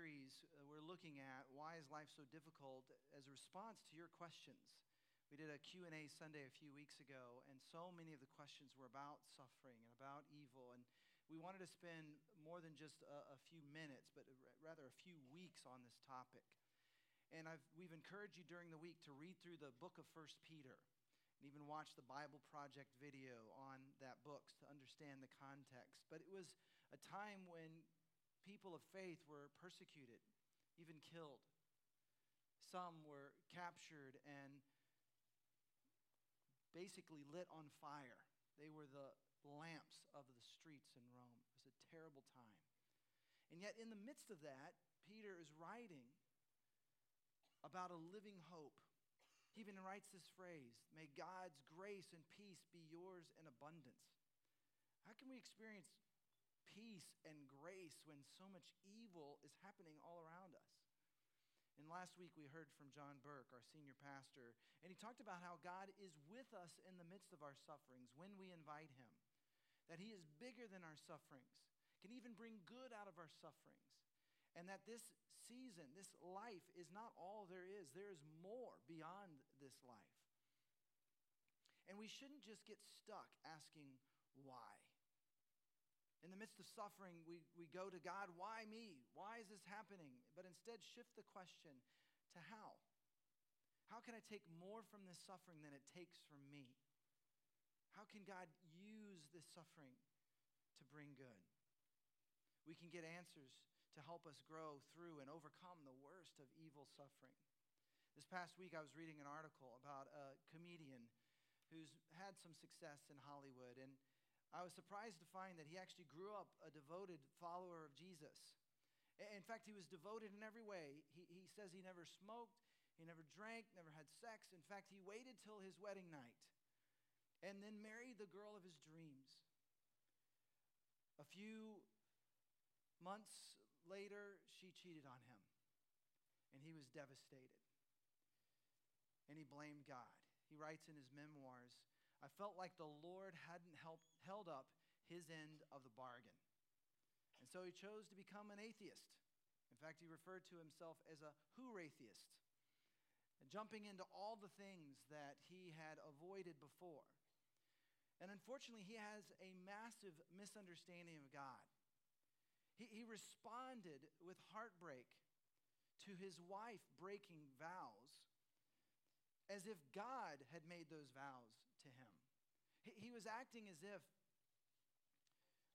series, uh, we're looking at why is life so difficult as a response to your questions. We did a Q&A Sunday a few weeks ago, and so many of the questions were about suffering and about evil. And we wanted to spend more than just a, a few minutes, but rather a few weeks on this topic. And I've, we've encouraged you during the week to read through the book of First Peter and even watch the Bible Project video on that book to understand the context. But it was a time when people of faith were persecuted, even killed. Some were captured and basically lit on fire. They were the lamps of the streets in Rome. It was a terrible time. And yet, in the midst of that, Peter is writing about a living hope. He even writes this phrase May God's grace and peace be yours in abundance. How can we experience peace and grace when so much evil is happening all around us. And last week we heard from John Burke, our senior pastor, and he talked about how God is with us in the midst of our sufferings when we invite him, that he is bigger than our sufferings, can even bring good out of our sufferings, and that this season, this life is not all there is. There is more beyond this life. And we shouldn't just get stuck asking why. In the midst of suffering, we, we go to God, why me? Why is this happening? But instead, shift the question to how. How can I take more from this suffering than it takes from me? How can God use this suffering to bring good? We can get answers to help us grow through and overcome the worst of evil suffering. This past week, I was reading an article about a comedian who's had some success in Hollywood. And I was surprised to find that he actually grew up a devoted follower of Jesus. In fact, he was devoted in every way. He, he says he never smoked, he never drank, never had sex. In fact, he waited till his wedding night and then married the girl of his dreams. A few months later, she cheated on him, and he was devastated. And he blamed God. He writes in his memoirs I felt like the Lord hadn't held up his end of the bargain. And so he chose to become an atheist. In fact, he referred to himself as a who atheist, jumping into all the things that he had avoided before. And unfortunately, he has a massive misunderstanding of God. He, he responded with heartbreak to his wife breaking vows as if God had made those vows. He, was acting as if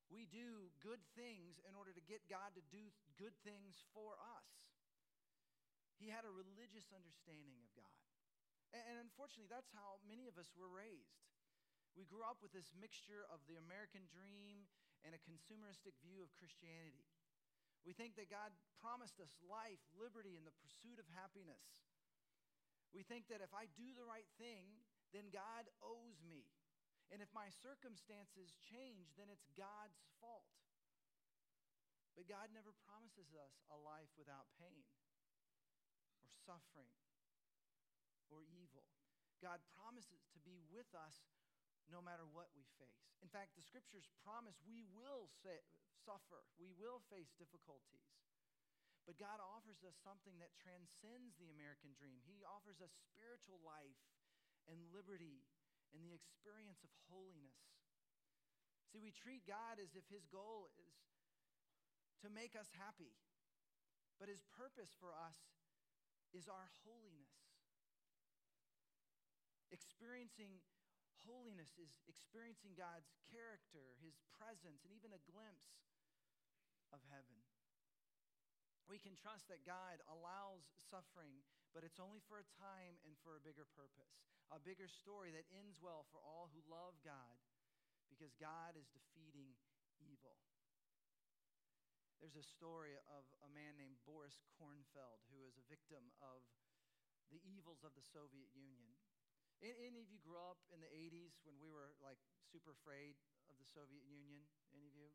we do good things in order to get God to do good things for us. He had a religious understanding of God. And unfortunately, that's how many of us were raised. We grew up with this mixture of the American dream and a consumeristic view of Christianity. We think that God promised us life, liberty, and the pursuit of happiness. We think that if I do the right thing, then God owes me. And if my circumstances change, then it's God's fault. But God never promises us a life without pain or suffering or evil. God promises to be with us no matter what we face. In fact, the scriptures promise we will suffer, we will face difficulties. But God offers us something that transcends the American dream. He offers us spiritual life and liberty and the experience of holiness. See, we treat God as if his goal is to make us happy, but his purpose for us is our holiness. Experiencing holiness is experiencing God's character, his presence, and even a glimpse of heaven. We can trust that God allows suffering, but it's only for a time and for a bigger purpose a bigger story that ends well for all who love God because God is defeating evil. There's a story of a man named Boris Kornfeld who was a victim of the evils of the Soviet Union. Any of you grew up in the 80s when we were like super afraid of the Soviet Union? Any of you?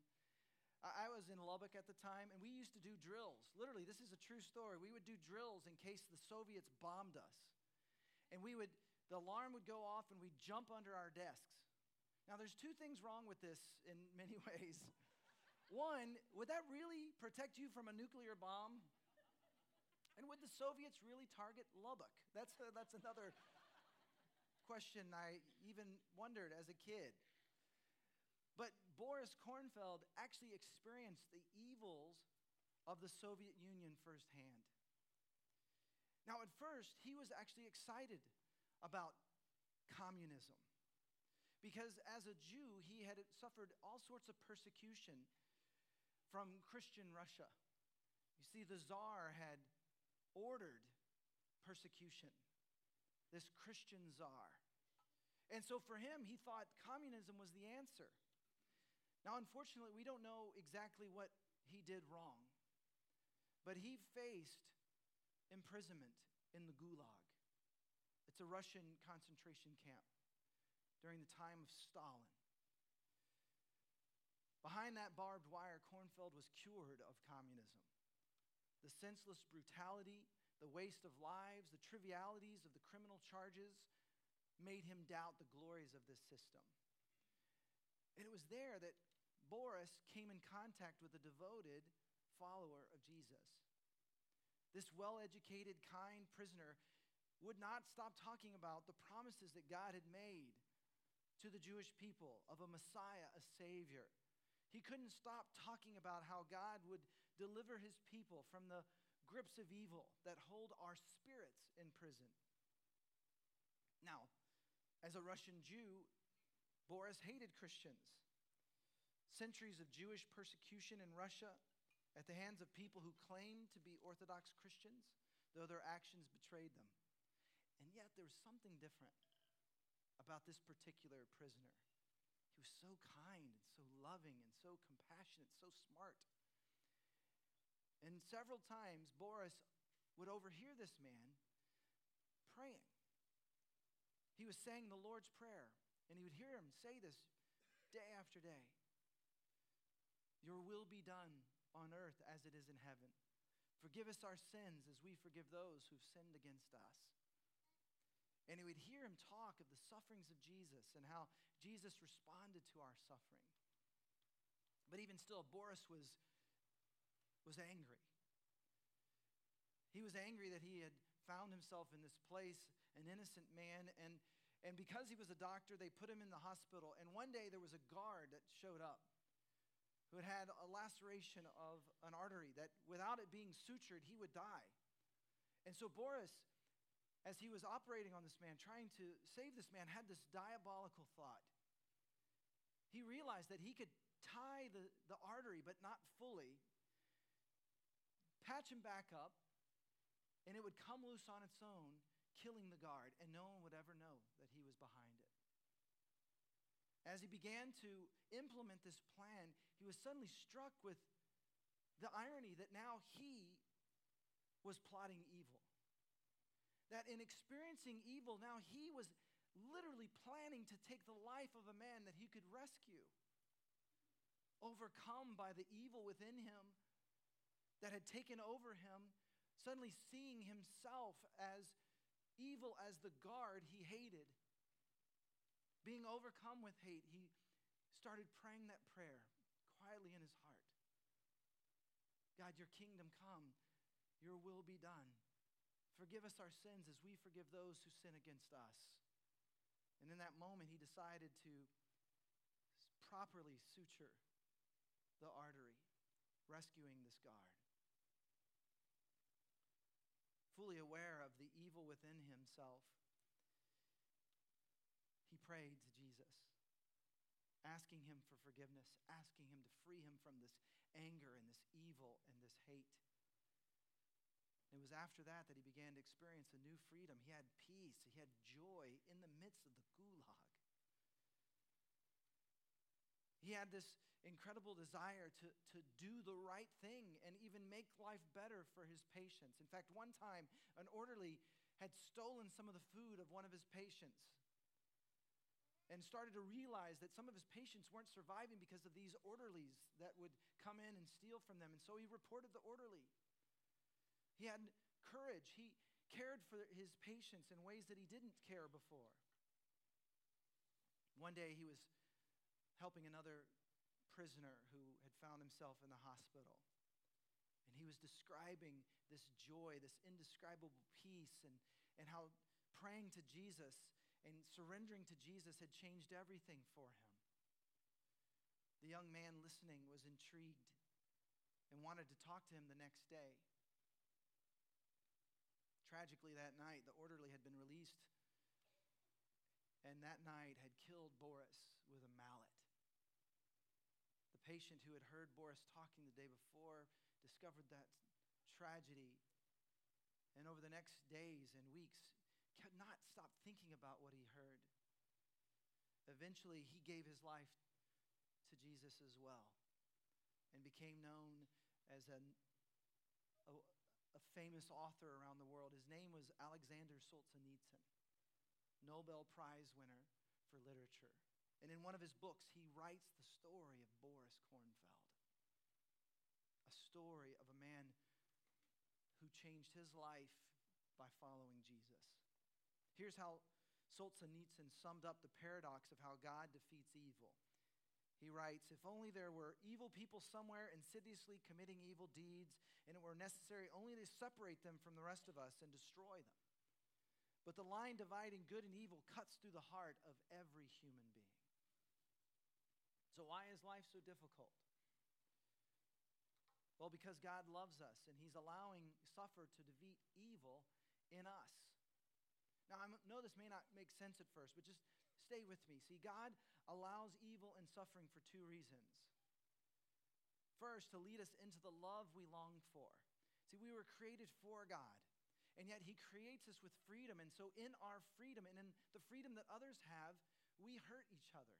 I was in Lubbock at the time, and we used to do drills. Literally, this is a true story. We would do drills in case the Soviets bombed us. And we would the alarm would go off and we'd jump under our desks. Now, there's two things wrong with this in many ways. One, would that really protect you from a nuclear bomb? And would the Soviets really target Lubbock? That's, that's another question I even wondered as a kid. But Boris Kornfeld actually experienced the evils of the Soviet Union firsthand. Now, at first, he was actually excited about communism because as a Jew, he had suffered all sorts of persecution from Christian Russia. You see, the czar had ordered persecution, this Christian czar. And so for him, he thought communism was the answer. Now, unfortunately, we don't know exactly what he did wrong, but he faced imprisonment in the Gulag. It's a Russian concentration camp during the time of Stalin. Behind that barbed wire, Kornfeld was cured of communism. The senseless brutality, the waste of lives, the trivialities of the criminal charges made him doubt the glories of this system. And it was there that Boris came in contact with a devoted follower of Jesus. This well educated, kind prisoner would not stop talking about the promises that God had made to the Jewish people of a Messiah, a Savior. He couldn't stop talking about how God would deliver his people from the grips of evil that hold our spirits in prison. Now, as a Russian Jew, Boris hated Christians. Centuries of Jewish persecution in Russia at the hands of people who claimed to be Orthodox Christians, though their actions betrayed them. And yet, there was something different about this particular prisoner. He was so kind and so loving and so compassionate, so smart. And several times, Boris would overhear this man praying. He was saying the Lord's Prayer, and he would hear him say this day after day. Your will be done on earth as it is in heaven. Forgive us our sins as we forgive those who've sinned against us. And he would hear him talk of the sufferings of Jesus and how Jesus responded to our suffering. But even still, Boris was, was angry. He was angry that he had found himself in this place, an innocent man, and, and because he was a doctor, they put him in the hospital. And one day there was a guard that showed up who had had a laceration of an artery that without it being sutured, he would die. And so Boris, as he was operating on this man, trying to save this man, had this diabolical thought. He realized that he could tie the, the artery, but not fully, patch him back up, and it would come loose on its own, killing the guard, and no one would ever know that he was behind it. As he began to implement this plan, he was suddenly struck with the irony that now he was plotting evil. That in experiencing evil, now he was literally planning to take the life of a man that he could rescue. Overcome by the evil within him that had taken over him, suddenly seeing himself as evil as the guard he hated. Being overcome with hate, he started praying that prayer quietly in his heart God, your kingdom come, your will be done. Forgive us our sins as we forgive those who sin against us. And in that moment, he decided to properly suture the artery, rescuing this guard. Fully aware of the evil within himself, he prayed to Jesus asking him for forgiveness, asking him to free him from this anger and this evil and this hate. And it was after that that he began to experience a new freedom. He had peace, he had joy in the midst of the gulag. He had this incredible desire to, to do the right thing and even make life better for his patients. In fact, one time, an orderly had stolen some of the food of one of his patients and started to realize that some of his patients weren't surviving because of these orderlies that would come in and steal from them. And so he reported the orderly. He had courage. He cared for his patients in ways that he didn't care before. One day he was helping another prisoner who had found himself in the hospital. And he was describing this joy, this indescribable peace, and, and how praying to Jesus and surrendering to Jesus had changed everything for him. The young man listening was intrigued and wanted to talk to him the next day. Tragically, that night, the orderly had been released, and that night had killed Boris with a mallet. The patient who had heard Boris talking the day before discovered that tragedy, and over the next days and weeks, could not stop thinking about what he heard. Eventually, he gave his life to Jesus as well and became known as a, a, a famous author around the world. His name was Alexander Solzhenitsyn, Nobel Prize winner for literature. And in one of his books, he writes the story of Boris Kornfeld, a story of a man who changed his life by following Jesus. Here's how Solzhenitsyn summed up the paradox of how God defeats evil. He writes If only there were evil people somewhere insidiously committing evil deeds, and it were necessary only to separate them from the rest of us and destroy them. But the line dividing good and evil cuts through the heart of every human being. So, why is life so difficult? Well, because God loves us and He's allowing suffer to defeat evil in us. Now, I know this may not make sense at first, but just stay with me. See, God allows evil and suffering for two reasons. First, to lead us into the love we long for. See, we were created for God, and yet He creates us with freedom. And so, in our freedom and in the freedom that others have, we hurt each other.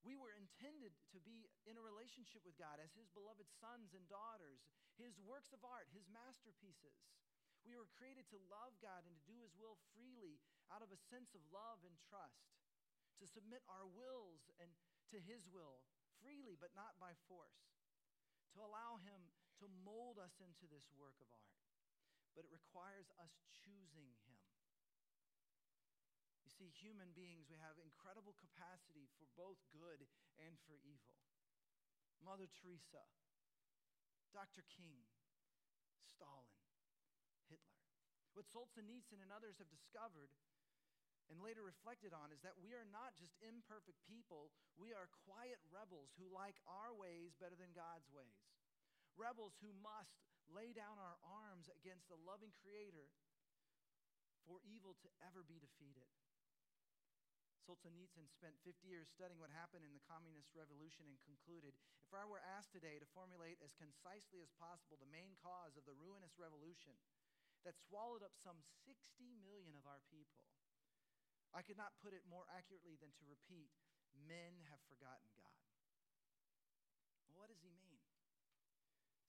We were intended to be in a relationship with God as His beloved sons and daughters, His works of art, His masterpieces. We were created to love God and to do His will freely out of a sense of love and trust, to submit our wills and to His will freely but not by force, to allow Him to mold us into this work of art. But it requires us choosing Him. You see, human beings, we have incredible capacity for both good and for evil. Mother Teresa, Dr. King, Stalin, Hitler. what Solzhenitsyn and others have discovered and later reflected on is that we are not just imperfect people, we are quiet rebels who like our ways better than God's ways. Rebels who must lay down our arms against a loving Creator for evil to ever be defeated. Solzhenitsyn spent 50 years studying what happened in the Communist Revolution and concluded If I were asked today to formulate as concisely as possible the main cause of the ruinous revolution, that swallowed up some 60 million of our people. I could not put it more accurately than to repeat men have forgotten God. What does he mean?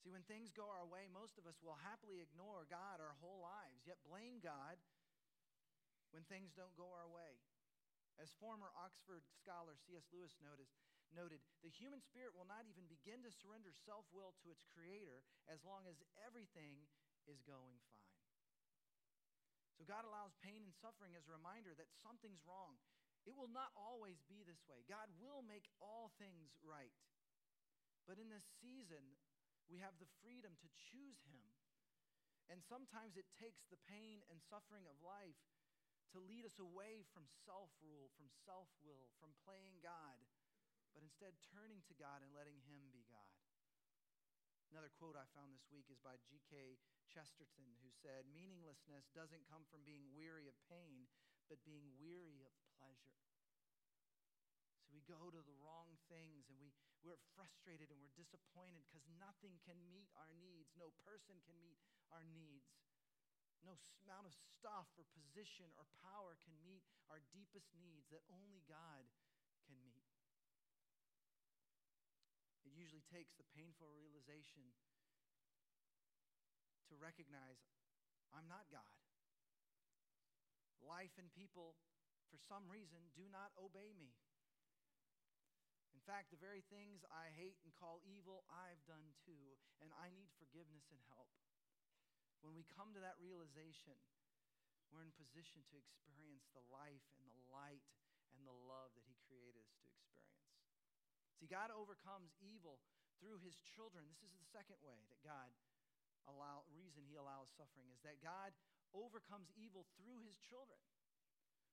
See, when things go our way, most of us will happily ignore God our whole lives, yet blame God when things don't go our way. As former Oxford scholar C.S. Lewis noticed, noted, the human spirit will not even begin to surrender self will to its creator as long as everything is going fine. So God allows pain and suffering as a reminder that something's wrong. It will not always be this way. God will make all things right. But in this season, we have the freedom to choose Him. And sometimes it takes the pain and suffering of life to lead us away from self rule, from self will, from playing God, but instead turning to God and letting Him be God. Another quote I found this week is by G.K. Chesterton, who said, Meaninglessness doesn't come from being weary of pain, but being weary of pleasure. So we go to the wrong things and we, we're frustrated and we're disappointed because nothing can meet our needs. No person can meet our needs. No amount of stuff or position or power can meet our deepest needs that only God can meet. It usually takes the painful realization to recognize I'm not God. Life and people, for some reason, do not obey me. In fact, the very things I hate and call evil, I've done too, and I need forgiveness and help. When we come to that realization, we're in position to experience the life and the light and the love that He created us to experience. See, God overcomes evil through his children. This is the second way that God allow reason he allows suffering is that God overcomes evil through his children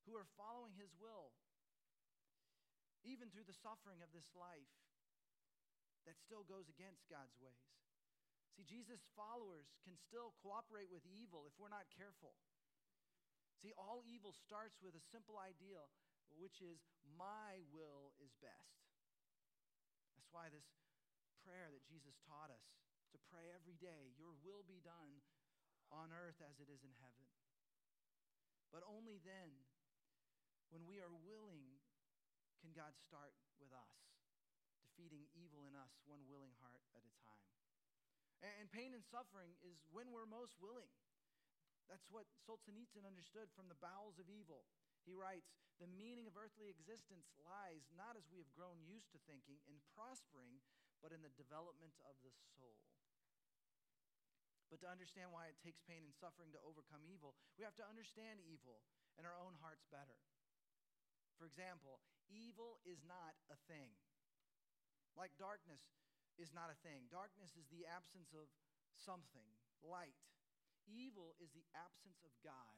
who are following his will. Even through the suffering of this life that still goes against God's ways. See, Jesus' followers can still cooperate with evil if we're not careful. See, all evil starts with a simple ideal, which is, my will is best. That's why this prayer that Jesus taught us to pray every day, Your will be done on earth as it is in heaven. But only then, when we are willing, can God start with us, defeating evil in us one willing heart at a time. And pain and suffering is when we're most willing. That's what Solzhenitsyn understood from the bowels of evil. He writes The meaning of earthly existence lies not as we have grown used to thinking in prospering, but in the development of the soul. But to understand why it takes pain and suffering to overcome evil, we have to understand evil in our own hearts better. For example, evil is not a thing. Like darkness is not a thing. Darkness is the absence of something, light. Evil is the absence of God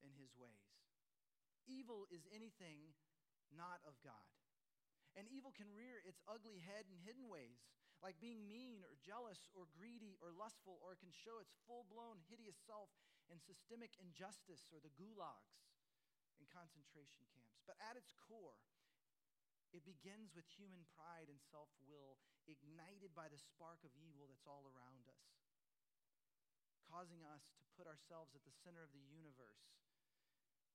in his ways. Evil is anything not of God. And evil can rear its ugly head in hidden ways, like being mean or jealous or greedy or lustful, or it can show its full blown hideous self in systemic injustice or the gulags in concentration camps. But at its core, it begins with human pride and self will, ignited by the spark of evil that's all around us causing us to put ourselves at the center of the universe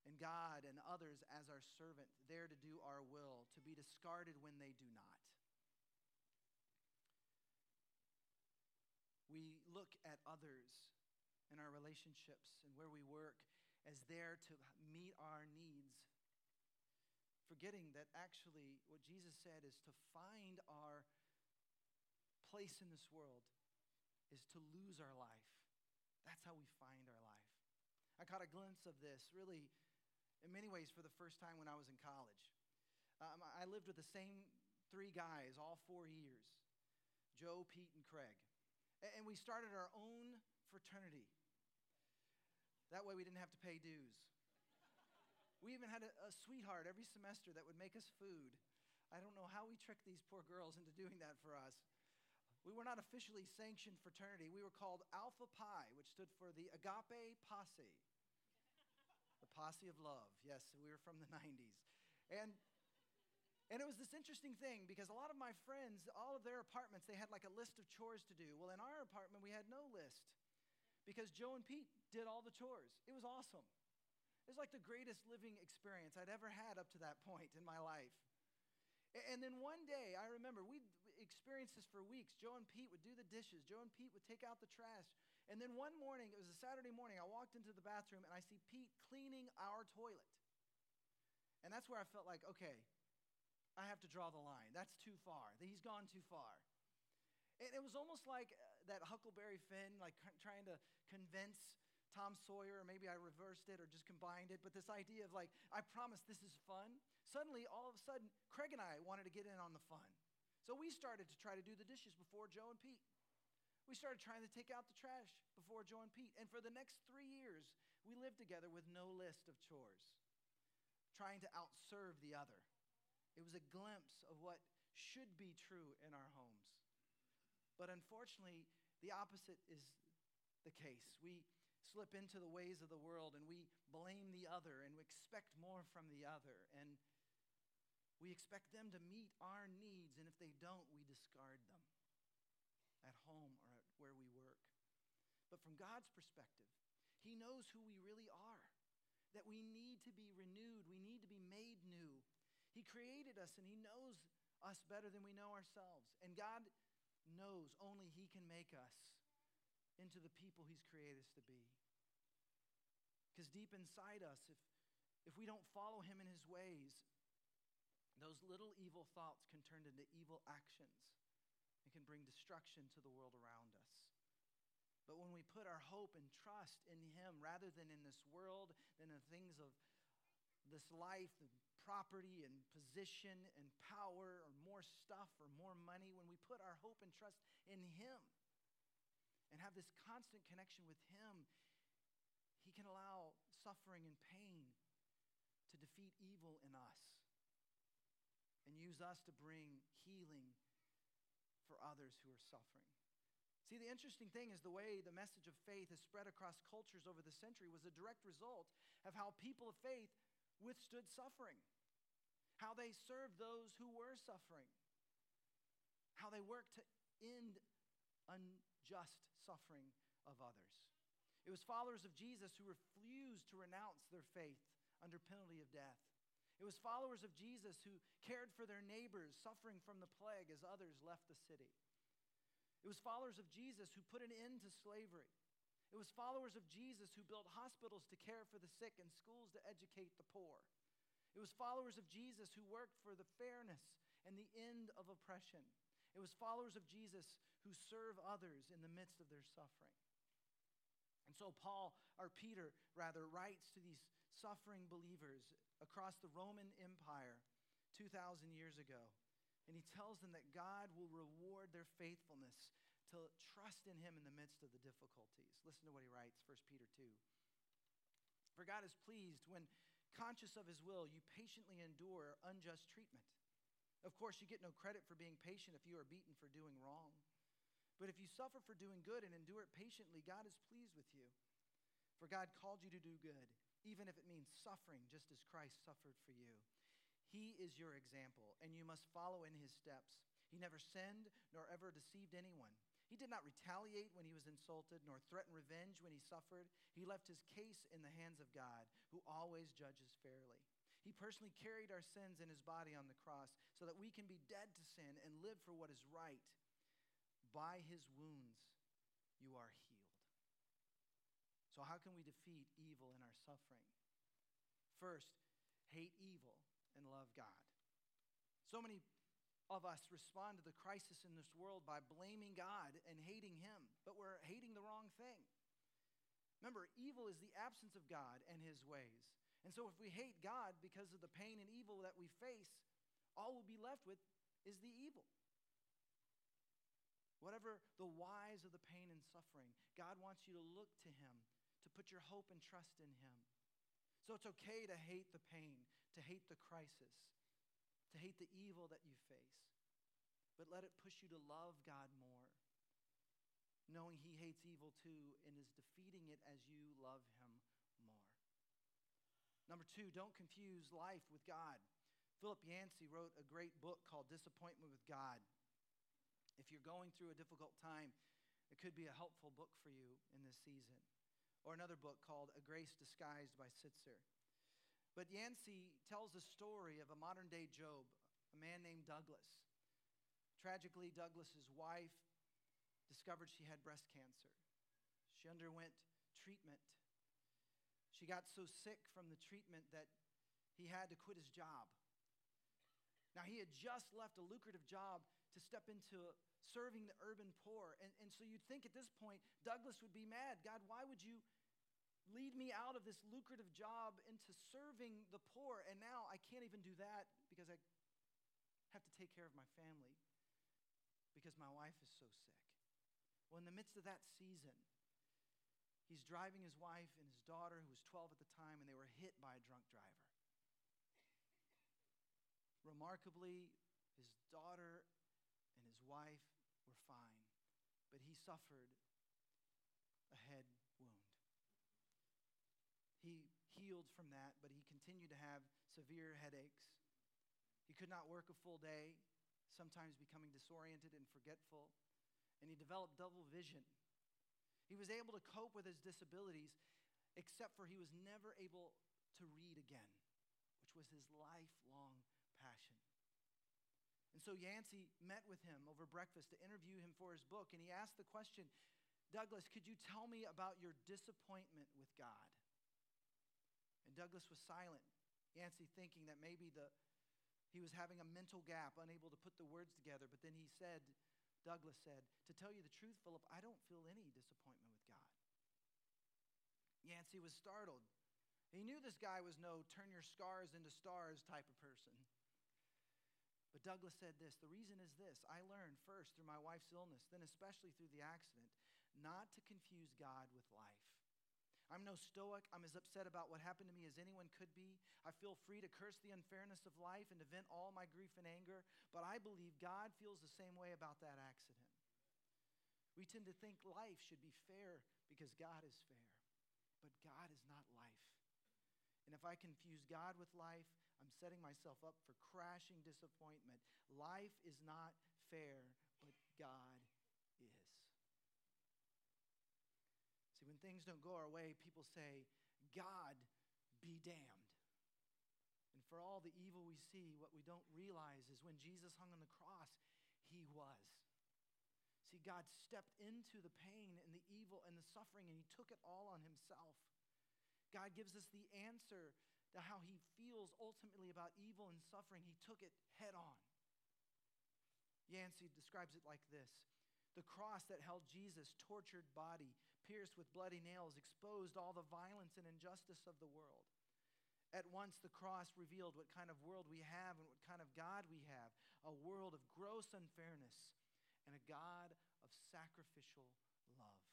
and God and others as our servant, there to do our will, to be discarded when they do not. We look at others in our relationships and where we work as there to meet our needs, forgetting that actually what Jesus said is to find our place in this world is to lose our life. That's how we find our life. I caught a glimpse of this really, in many ways, for the first time when I was in college. Um, I lived with the same three guys all four years Joe, Pete, and Craig. And we started our own fraternity. That way we didn't have to pay dues. We even had a, a, sweetheart every semester that would make us food. I don't know how we tricked these poor girls into doing that for us. We were not officially sanctioned fraternity. We were called Alpha Pi, which stood for the Agape Posse. Posse of love. Yes, we were from the 90s. And and it was this interesting thing because a lot of my friends, all of their apartments, they had like a list of chores to do. Well, in our apartment, we had no list because Joe and Pete did all the chores. It was awesome. It was like the greatest living experience I'd ever had up to that point in my life. And then one day, I remember we experienced this for weeks. Joe and Pete would do the dishes, Joe and Pete would take out the trash. And then one morning, it was a Saturday morning, I walked into the bathroom and I see Pete cleaning our toilet. And that's where I felt like, okay, I have to draw the line. That's too far. He's gone too far. And it was almost like uh, that Huckleberry Finn, like trying to convince Tom Sawyer, or maybe I reversed it or just combined it, but this idea of like, I promise this is fun. Suddenly, all of a sudden, Craig and I wanted to get in on the fun. So we started to try to do the dishes before Joe and Pete. We started trying to take out the trash before Joe and Pete. And for the next three years, we lived together with no list of chores, trying to outserve the other. It was a glimpse of what should be true in our homes. But unfortunately, the opposite is the case. We slip into the ways of the world and we blame the other and we expect more from the other. And we expect them to meet our needs, and if they don't, we discard them at home where we work. But from God's perspective, He knows who we really are, that we need to be renewed, we need to be made new. He created us, and He knows us better than we know ourselves. And God knows only He can make us into the people He's created us to be. Because deep inside us, if, if we don't follow Him in His ways, those little evil thoughts can turn into evil actions and can bring destruction to the world around us. But when we put our hope and trust in Him rather than in this world, than in things of this life, the property and position and power or more stuff or more money, when we put our hope and trust in Him and have this constant connection with Him, He can allow suffering and pain to defeat evil in us and use us to bring healing for others who are suffering. See, the interesting thing is the way the message of faith has spread across cultures over the century was a direct result of how people of faith withstood suffering, how they served those who were suffering, how they worked to end unjust suffering of others. It was followers of Jesus who refused to renounce their faith under penalty of death. It was followers of Jesus who cared for their neighbors suffering from the plague as others left the city. It was followers of Jesus who put an end to slavery. It was followers of Jesus who built hospitals to care for the sick and schools to educate the poor. It was followers of Jesus who worked for the fairness and the end of oppression. It was followers of Jesus who serve others in the midst of their suffering. And so Paul, or Peter rather, writes to these suffering believers across the Roman Empire 2,000 years ago. And he tells them that God will reward their faithfulness to trust in him in the midst of the difficulties. Listen to what he writes, 1 Peter 2. For God is pleased when, conscious of his will, you patiently endure unjust treatment. Of course, you get no credit for being patient if you are beaten for doing wrong. But if you suffer for doing good and endure it patiently, God is pleased with you. For God called you to do good even if it means suffering, just as Christ suffered for you. He is your example, and you must follow in his steps. He never sinned nor ever deceived anyone. He did not retaliate when he was insulted, nor threaten revenge when he suffered. He left his case in the hands of God, who always judges fairly. He personally carried our sins in his body on the cross so that we can be dead to sin and live for what is right. By his wounds, you are healed. So, how can we defeat evil in our suffering? First, hate evil and love God. So many of us respond to the crisis in this world by blaming God and hating Him, but we're hating the wrong thing. Remember, evil is the absence of God and His ways. And so, if we hate God because of the pain and evil that we face, all we'll be left with is the evil. Whatever the whys of the pain and suffering, God wants you to look to Him put your hope and trust in Him. So it's okay to hate the pain, to hate the crisis, to hate the evil that you face. But let it push you to love God more, knowing He hates evil too and is defeating it as you love Him more. Number two, don't confuse life with God. Philip Yancey wrote a great book called Disappointment with God. If you're going through a difficult time, it could be a helpful book for you in this season or another book called A Grace Disguised by Sittser. But Yancey tells the story of a modern day Job, a man named Douglas. Tragically, Douglas's wife discovered she had breast cancer. She underwent treatment. She got so sick from the treatment that he had to quit his job. Now, he had just left a lucrative job to step into serving the urban poor. And, and so you'd think at this point, Douglas would be mad. God, why would you lead me out of this lucrative job into serving the poor, and now I can't even do that because I have to take care of my family because my wife is so sick. Well, in the midst of that season, he's driving his wife and his daughter, who was 12 at the time, and they were hit by a drunk driver. Remarkably, his daughter and his wife were fine, but he suffered a head he healed from that, but he continued to have severe headaches. He could not work a full day, sometimes becoming disoriented and forgetful, and he developed double vision. He was able to cope with his disabilities, except for he was never able to read again, which was his lifelong passion. And so Yancey met with him over breakfast to interview him for his book, and he asked the question Douglas, could you tell me about your disappointment with God? Douglas was silent, Yancey thinking that maybe the, he was having a mental gap, unable to put the words together. But then he said, Douglas said, To tell you the truth, Philip, I don't feel any disappointment with God. Yancey was startled. He knew this guy was no turn your scars into stars type of person. But Douglas said this the reason is this I learned first through my wife's illness, then especially through the accident, not to confuse God with life. I'm no stoic. I'm as upset about what happened to me as anyone could be. I feel free to curse the unfairness of life and to vent all my grief and anger, but I believe God feels the same way about that accident. We tend to think life should be fair because God is fair, but God is not life. And if I confuse God with life, I'm setting myself up for crashing disappointment. Life is not fair, but God when things don't go our way, people say, God be damned. And for all the evil we see, what we don't realize is when Jesus hung on the cross, he was. See, God stepped into the pain and the evil and the suffering, and he took it all on himself. God gives us the answer to how he feels ultimately about evil and suffering. He took it head on. Yancey describes it like this The cross that held Jesus' tortured body pierced with bloody nails, exposed all the violence and injustice of the world. At once, the cross revealed what kind of world we have and what kind of God we have a world of gross unfairness and a God of sacrificial love.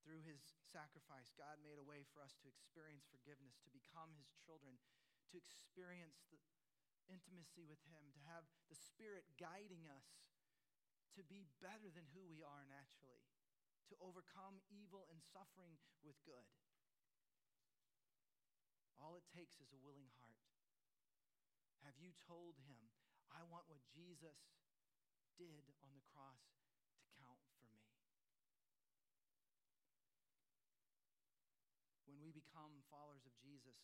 Through his sacrifice, God made a way for us to experience forgiveness, to become his children, to experience the intimacy with him, to have the Spirit guiding us to be better than who we are naturally, to overcome evil and suffering with good. All it takes is a willing heart. Have you told him, I want what Jesus did on the cross to count for me? When we become followers of Jesus,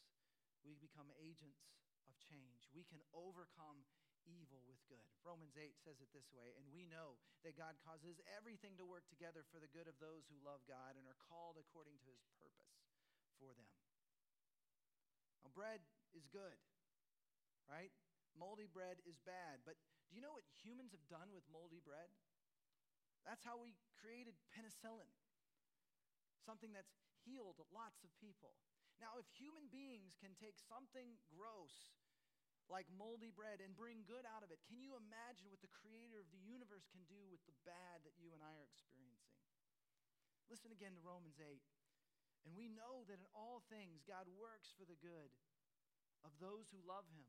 we become agents of change. We can overcome evil with good. Romans 8 says it this way, and we know that God causes everything to work together for the good of those who love God and are called according to his purpose for them. Now, bread is good, right? Moldy bread is bad, but do you know what humans have done with moldy bread? That's how we created penicillin, something that's healed lots of people. Now, if human beings can take something gross like moldy bread and bring good out of it. Can you imagine what the creator of the universe can do with the bad that you and I are experiencing? Listen again to Romans 8. And we know that in all things God works for the good of those who love him,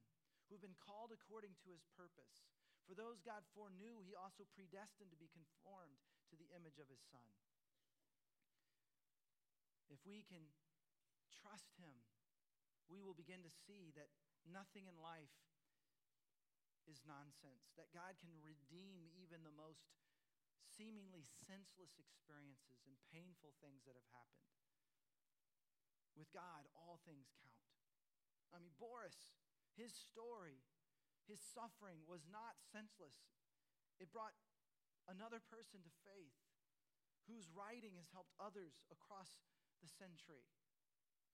who have been called according to his purpose. For those God foreknew, he also predestined to be conformed to the image of his Son. If we can trust him, we will begin to see that nothing in life is nonsense, that God can redeem even the most seemingly senseless experiences and painful things that have happened. With God, all things count. I mean, Boris, his story, his suffering was not senseless. It brought another person to faith whose writing has helped others across the century,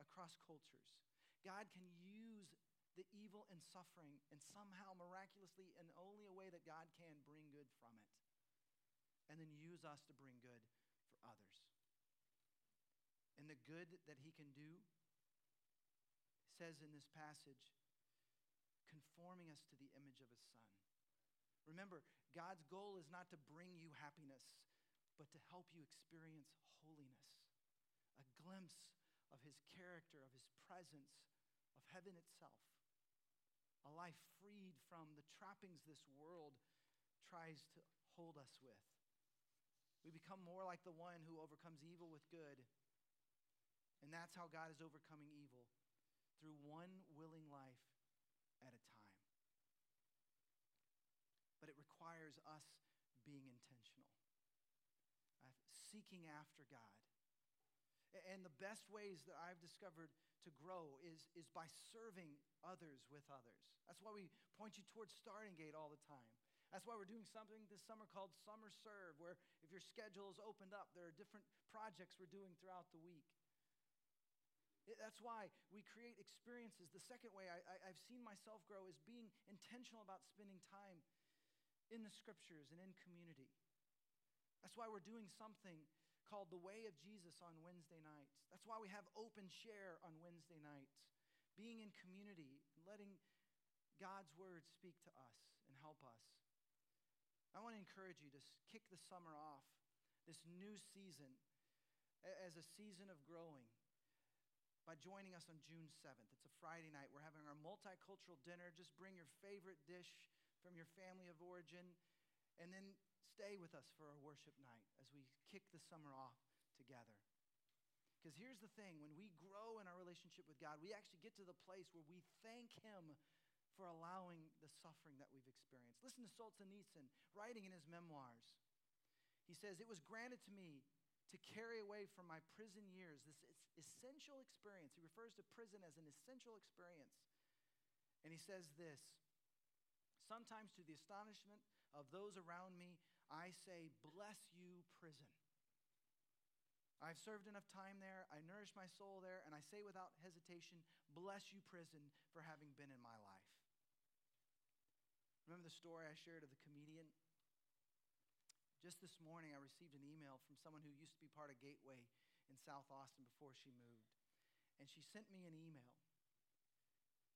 across cultures. God can use the evil and suffering, and somehow, miraculously, in only a way that God can, bring good from it. And then use us to bring good for others. And the good that He can do says in this passage, conforming us to the image of His Son. Remember, God's goal is not to bring you happiness, but to help you experience holiness, a glimpse of His character, of His presence, of heaven itself a life freed from the trappings this world tries to hold us with. We become more like the one who overcomes evil with good. And that's how God is overcoming evil through one willing life at a time. But it requires us being intentional, uh, seeking after God. And the best ways that I've discovered to grow is, is by serving others with others. That's why we point you towards Starting Gate all the time. That's why we're doing something this summer called Summer Serve, where if your schedule is opened up, there are different projects we're doing throughout the week. That's why we create experiences. The second way I, I've seen myself grow is being intentional about spending time in the scriptures and in community. That's why we're doing something called The Way of Jesus on Wednesday nights. That's why we have open share on Wednesday nights. Being in community, letting God's word speak to us and help us. I want to encourage you to kick the summer off, this new season, as a season of growing by joining us on June 7th. It's a Friday night. We're having our multicultural dinner. Just bring your favorite dish from your family of origin, and then stay with us for our worship night as we kick the summer off together. Because here's the thing when we grow in our relationship with God, we actually get to the place where we thank Him for allowing the suffering that we've experienced. Listen to Solzhenitsyn writing in his memoirs. He says, It was granted to me to carry away from my prison years this essential experience. He refers to prison as an essential experience. And he says this Sometimes, to the astonishment of those around me, I say, Bless you, prison. I've served enough time there. I nourish my soul there. And I say without hesitation, Bless you, prison, for having been in my life. Remember the story I shared of the comedian? Just this morning, I received an email from someone who used to be part of Gateway in South Austin before she moved. And she sent me an email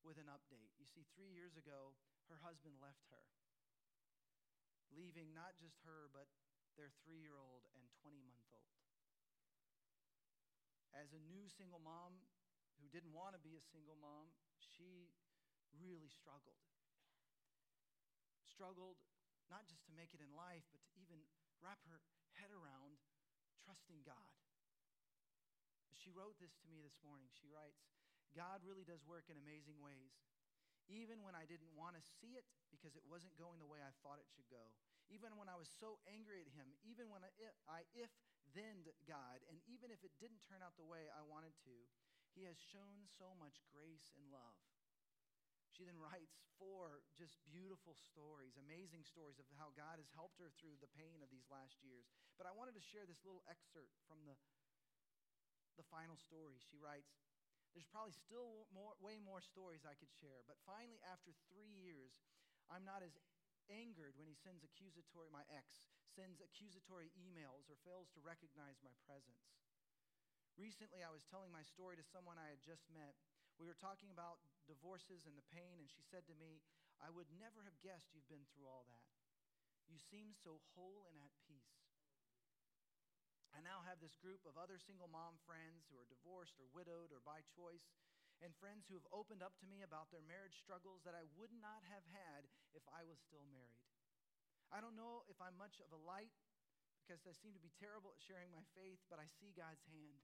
with an update. You see, three years ago, her husband left her, leaving not just her, but their three year old and 20 month old. As a new single mom who didn't want to be a single mom, she really struggled struggled not just to make it in life, but to even wrap her head around trusting God. She wrote this to me this morning. She writes, God really does work in amazing ways. Even when I didn't want to see it because it wasn't going the way I thought it should go. Even when I was so angry at him, even when I, I if then God, and even if it didn't turn out the way I wanted to, he has shown so much grace and love. She then writes four just beautiful stories, amazing stories of how God has helped her through the pain of these last years. But I wanted to share this little excerpt from the, the final story. She writes, There's probably still more, way more stories I could share, but finally, after three years, I'm not as angered when he sends accusatory, my ex sends accusatory emails or fails to recognize my presence. Recently, I was telling my story to someone I had just met. We were talking about divorces and the pain, and she said to me, I would never have guessed you've been through all that. You seem so whole and at peace. I now have this group of other single mom friends who are divorced or widowed or by choice, and friends who have opened up to me about their marriage struggles that I would not have had if I was still married. I don't know if I'm much of a light because I seem to be terrible at sharing my faith, but I see God's hand.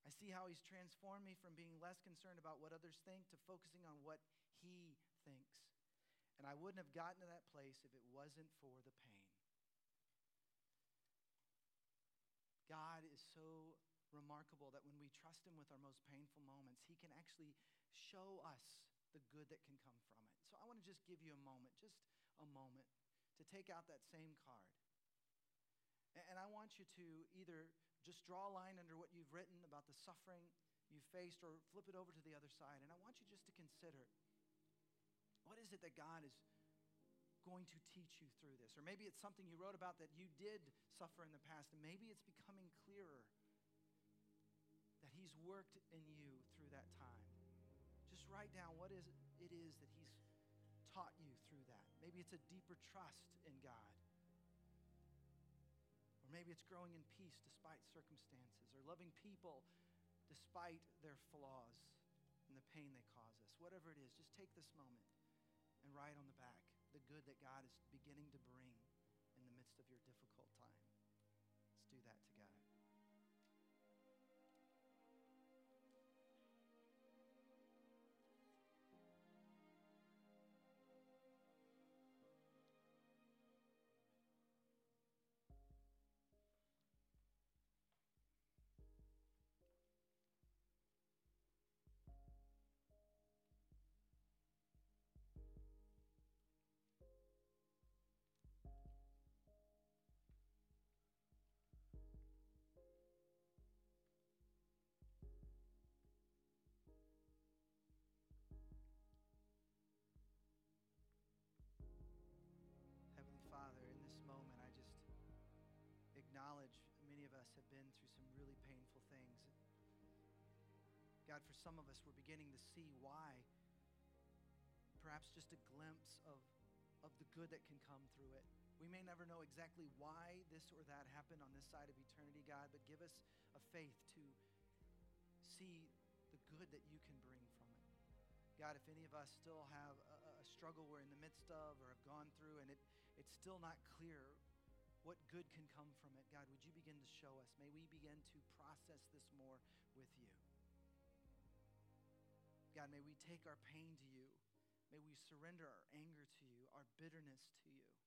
I see how he's transformed me from being less concerned about what others think to focusing on what he thinks. And I wouldn't have gotten to that place if it wasn't for the pain. God is so remarkable that when we trust him with our most painful moments, he can actually show us the good that can come from it. So I want to just give you a moment, just a moment, to take out that same card. And I want you to either just draw a line under what you've written about the suffering you faced or flip it over to the other side. And I want you just to consider what is it that God is going to teach you through this? Or maybe it's something you wrote about that you did suffer in the past, and maybe it's becoming clearer that He's worked in you through that time. Just write down what is it is that He's taught you through that. Maybe it's a deeper trust in God. Or maybe it's growing in peace despite circumstances, or loving people despite their flaws and the pain they cause us. Whatever it is, just take this moment and write on the back the good that God is beginning to bring in the midst of your difficult time. Let's do that together. God, for some of us, we're beginning to see why. Perhaps just a glimpse of, of the good that can come through it. We may never know exactly why this or that happened on this side of eternity, God, but give us a faith to see the good that you can bring from it. God, if any of us still have a, a struggle we're in the midst of or have gone through and it, it's still not clear what good can come from it, God, would you begin to show us? May we begin to process this more with you. God, may we take our pain to you. May we surrender our anger to you, our bitterness to you.